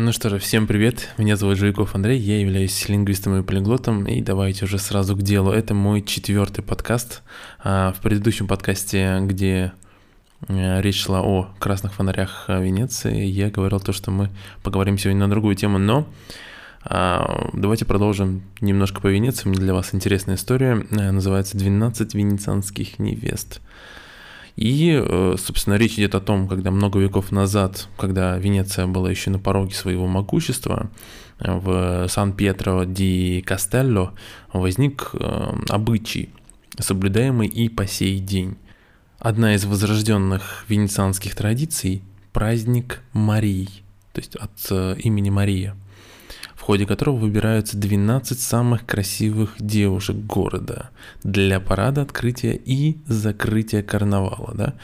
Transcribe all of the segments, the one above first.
Ну что же, всем привет, меня зовут Жуйков Андрей, я являюсь лингвистом и полиглотом, и давайте уже сразу к делу. Это мой четвертый подкаст. А, в предыдущем подкасте, где э, речь шла о красных фонарях Венеции, я говорил то, что мы поговорим сегодня на другую тему, но а, давайте продолжим немножко по Венеции. Мне для вас интересная история, э, называется «12 венецианских невест». И, э, собственно, речь идет о том, когда много веков назад, когда Венеция была еще на пороге своего могущества, э, в Сан-Пьетро ди Кастелло возник э, обычай, соблюдаемый и по сей день. Одна из возрожденных венецианских традиций – праздник Марии, то есть от имени Мария – ходе которого выбираются 12 самых красивых девушек города для парада открытия и закрытия карнавала. Да?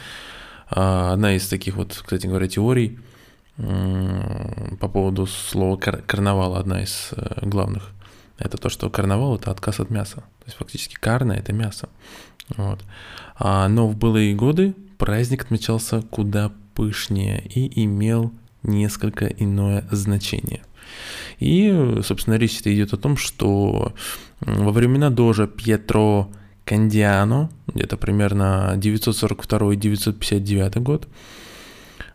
А, одна из таких вот, кстати говоря, теорий по поводу слова кар- карнавал, одна из э, главных, это то, что карнавал это отказ от мяса. То есть фактически карна это мясо. Вот. А, но в былые годы праздник отмечался куда пышнее и имел несколько иное значение – и, собственно, речь идет о том, что во времена дожа Пьетро Кандиано, где-то примерно 942-959 год,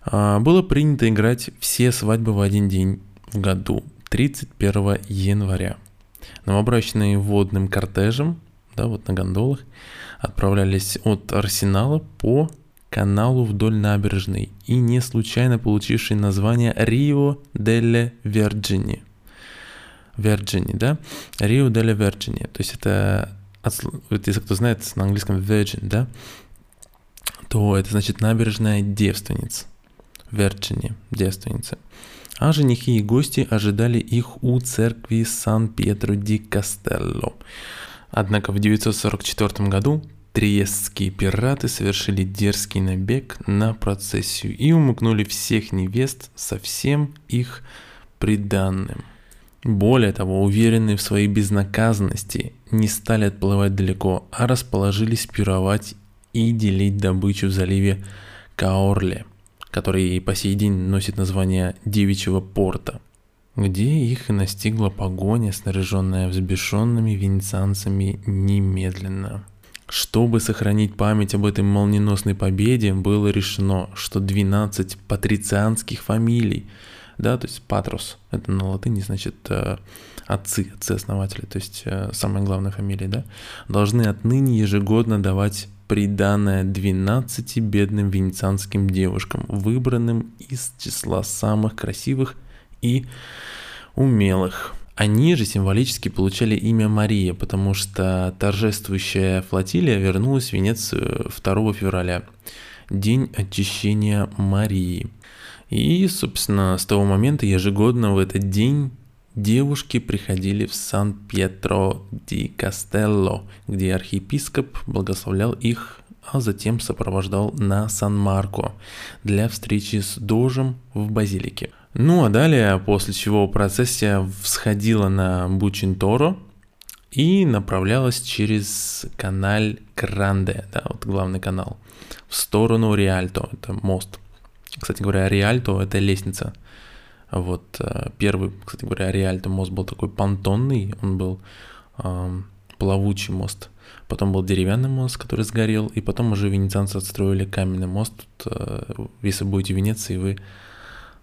а, было принято играть все свадьбы в один день в году, 31 января. Новобрачные водным кортежем, да, вот на гондолах, отправлялись от Арсенала по каналу вдоль набережной и не случайно получивший название Рио деле Верджини. Верджини, да? Рио деле Верджини. То есть это, если кто знает на английском Virgin, да? То это значит набережная девственниц. Верджини, девственница. А женихи и гости ожидали их у церкви Сан-Пьетро ди Кастелло. Однако в 944 году Триестские пираты совершили дерзкий набег на процессию и умыкнули всех невест со всем их приданным. Более того, уверенные в своей безнаказанности, не стали отплывать далеко, а расположились пировать и делить добычу в заливе Каорле, который и по сей день носит название Девичьего порта, где их и настигла погоня, снаряженная взбешенными венецианцами немедленно. Чтобы сохранить память об этой молниеносной победе, было решено, что 12 патрицианских фамилий, да, то есть патрос, это на латыни значит э, отцы, отцы-основатели, то есть э, самая главная фамилия, да, должны отныне ежегодно давать приданное 12 бедным венецианским девушкам, выбранным из числа самых красивых и умелых. Они же символически получали имя Мария, потому что торжествующая флотилия вернулась в Венецию 2 февраля, день очищения Марии. И, собственно, с того момента ежегодно в этот день девушки приходили в Сан-Пьетро ди Кастелло, где архиепископ благословлял их, а затем сопровождал на Сан-Марко для встречи с дожем в базилике – ну а далее, после чего процессия всходила на Бучинторо и направлялась через канал Гранде, да, вот главный канал, в сторону Риальто, это мост. Кстати говоря, Риальто это лестница. Вот э, первый, кстати говоря, Риальто мост был такой понтонный, он был э, плавучий мост. Потом был деревянный мост, который сгорел, и потом уже венецианцы отстроили каменный мост. Тут, э, если будете в Венеции, вы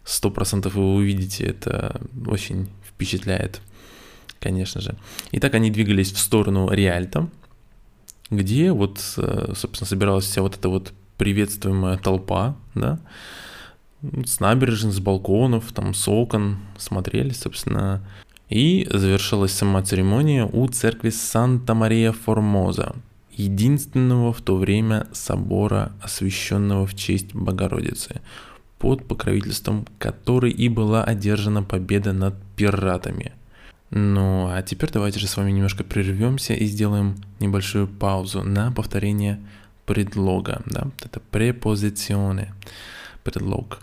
сто процентов вы увидите, это очень впечатляет, конечно же. Итак, они двигались в сторону Риальто, где вот, э, собственно, собиралась вся вот эта вот приветствуемая толпа, да, с набережных, с балконов, там, с окон смотрели, собственно, и завершилась сама церемония у церкви Санта-Мария-Формоза, единственного в то время собора, освященного в честь Богородицы – под покровительством которой и была одержана победа над пиратами. Ну а теперь давайте же с вами немножко прервемся и сделаем небольшую паузу на повторение предлога. Да? Это препозиционе, предлог.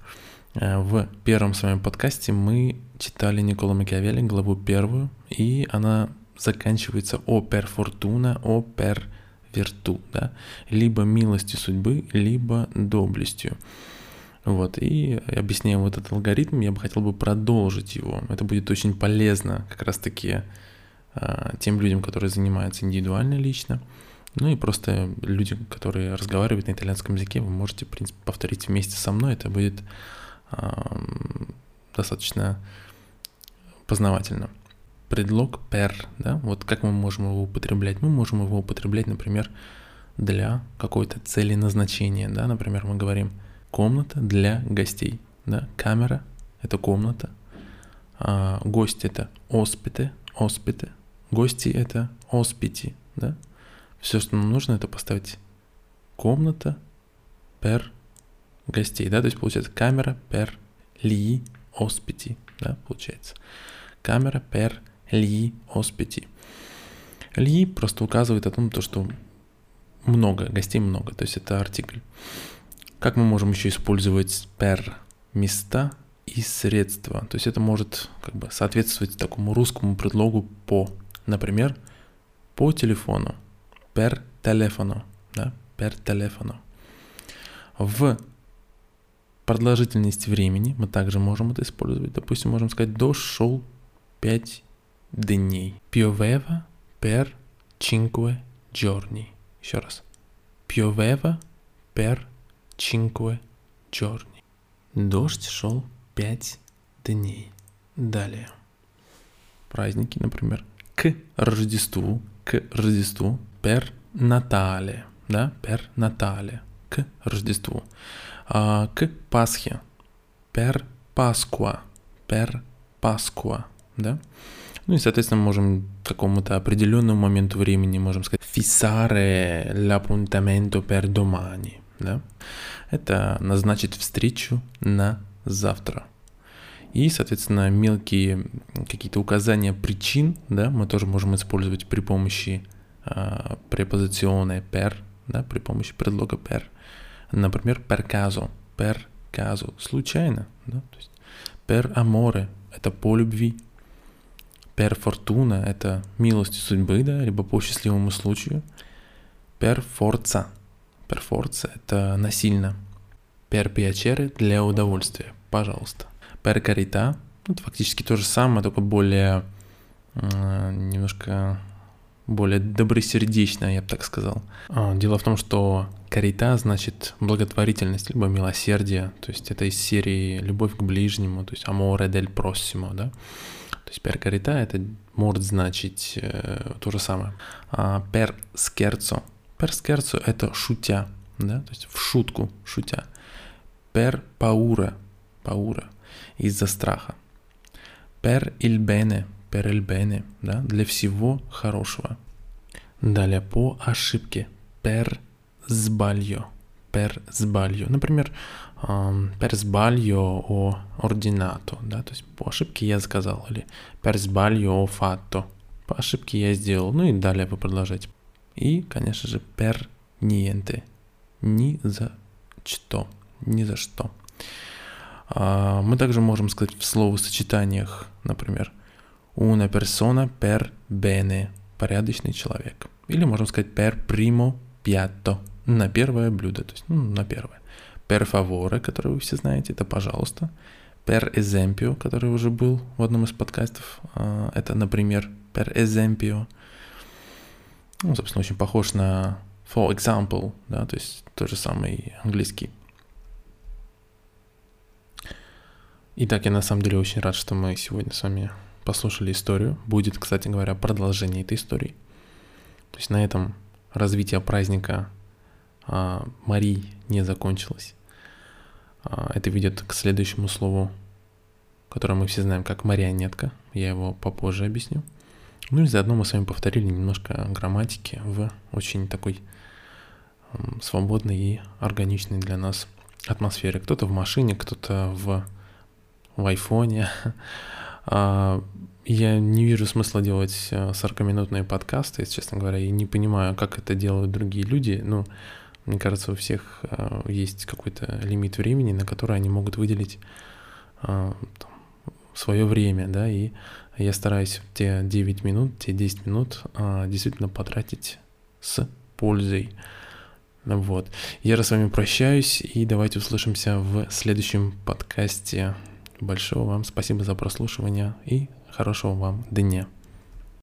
Э, в первом своем подкасте мы читали Никола Макиавелли, главу первую, и она заканчивается о пер фортуна, о пер верту, да? либо милостью судьбы, либо доблестью. Вот, и объясняя вот этот алгоритм, я бы хотел бы продолжить его. Это будет очень полезно как раз-таки а, тем людям, которые занимаются индивидуально лично. Ну и просто люди, которые разговаривают на итальянском языке, вы можете, в принципе, повторить вместе со мной. Это будет а, достаточно познавательно. Предлог per, да, вот как мы можем его употреблять? Мы можем его употреблять, например, для какой-то цели назначения, да, например, мы говорим комната для гостей, да, камера – это комната, а, гость – это оспите, оспите, гости – это оспити, да, все, что нам нужно, это поставить комната per гостей, да, то есть получается камера per li ospiti, да, получается. Камера per li ospiti. Ли просто указывает о том, то, что много, гостей много, то есть это артикль. Как мы можем еще использовать per места и средства? То есть это может как бы соответствовать такому русскому предлогу по. Например, по телефону. Per telefono. Да? Per telefono. В продолжительность времени мы также можем это использовать. Допустим, можем сказать дошел 5 дней. Pioveva per cinque giorni. Еще раз. Pioveva per cinque giorni. Дождь шел 5 дней. Далее. Праздники, например. К Рождеству. К Рождеству. Per Natale. Да? Per Natale. К Рождеству а, к Пасхе. Per Pasqua. Per Pasqua. Да? Ну и, соответственно, можем какому-то определенному моменту времени, можем сказать, fissare l'appuntamento per domani. Да? Это назначить встречу на завтра. И, соответственно, мелкие какие-то указания причин, да, мы тоже можем использовать при помощи э, препозиционной per, да, при помощи предлога per. Например, per caso, per caso, случайно, да, то есть per amore – это по любви, per fortuna – это милость судьбы, да, либо по счастливому случаю, per forza, per forza – это насильно, per piacere – для удовольствия, пожалуйста, per carità – это фактически то же самое, только более немножко более добросердечно, я бы так сказал. А, дело в том, что карита значит благотворительность, либо милосердие, то есть это из серии «Любовь к ближнему», то есть «Amore del prossimo», да. То есть «per carità» это может значить э, то же самое. А «per scherzo», «per scherzo» это «шутя», да, то есть в шутку, шутя. «Per paura», «paura» из-за страха. «Per il bene», per да, для всего хорошего. Далее по ошибке, per sbaglio, per sbaglio. Например, per sbaglio ho ordinato, да, то есть по ошибке я сказал, или per sbaglio ho fatto, по ошибке я сделал, ну и далее вы продолжаете. И, конечно же, per niente, ни за что, ни за что. А, мы также можем сказать в словосочетаниях, например, Una persona per bene. Порядочный человек. Или можем сказать per primo piatto. На первое блюдо, то есть ну, на первое. Per favore, который вы все знаете, это пожалуйста. Per esempio, который уже был в одном из подкастов, а, это, например, per esempio. Ну, собственно, очень похож на for example, да, то есть тот же самый английский. Итак, я на самом деле очень рад, что мы сегодня с вами послушали историю. Будет, кстати говоря, продолжение этой истории. То есть на этом развитие праздника а, Марии не закончилось. А, это ведет к следующему слову, которое мы все знаем как марионетка. Я его попозже объясню. Ну и заодно мы с вами повторили немножко грамматики в очень такой свободной и органичной для нас атмосфере. Кто-то в машине, кто-то в, в айфоне, я не вижу смысла делать 40-минутные э, подкасты, если честно говоря, и не понимаю, как это делают другие люди. Ну, мне кажется, у всех э, есть какой-то лимит времени, на который они могут выделить э, свое время, да, и я стараюсь те 9 минут, те 10 минут действительно потратить с пользой. Вот. Я с вами прощаюсь и давайте услышимся в следующем подкасте. Большое вам спасибо за прослушивание и хорошего вам дня.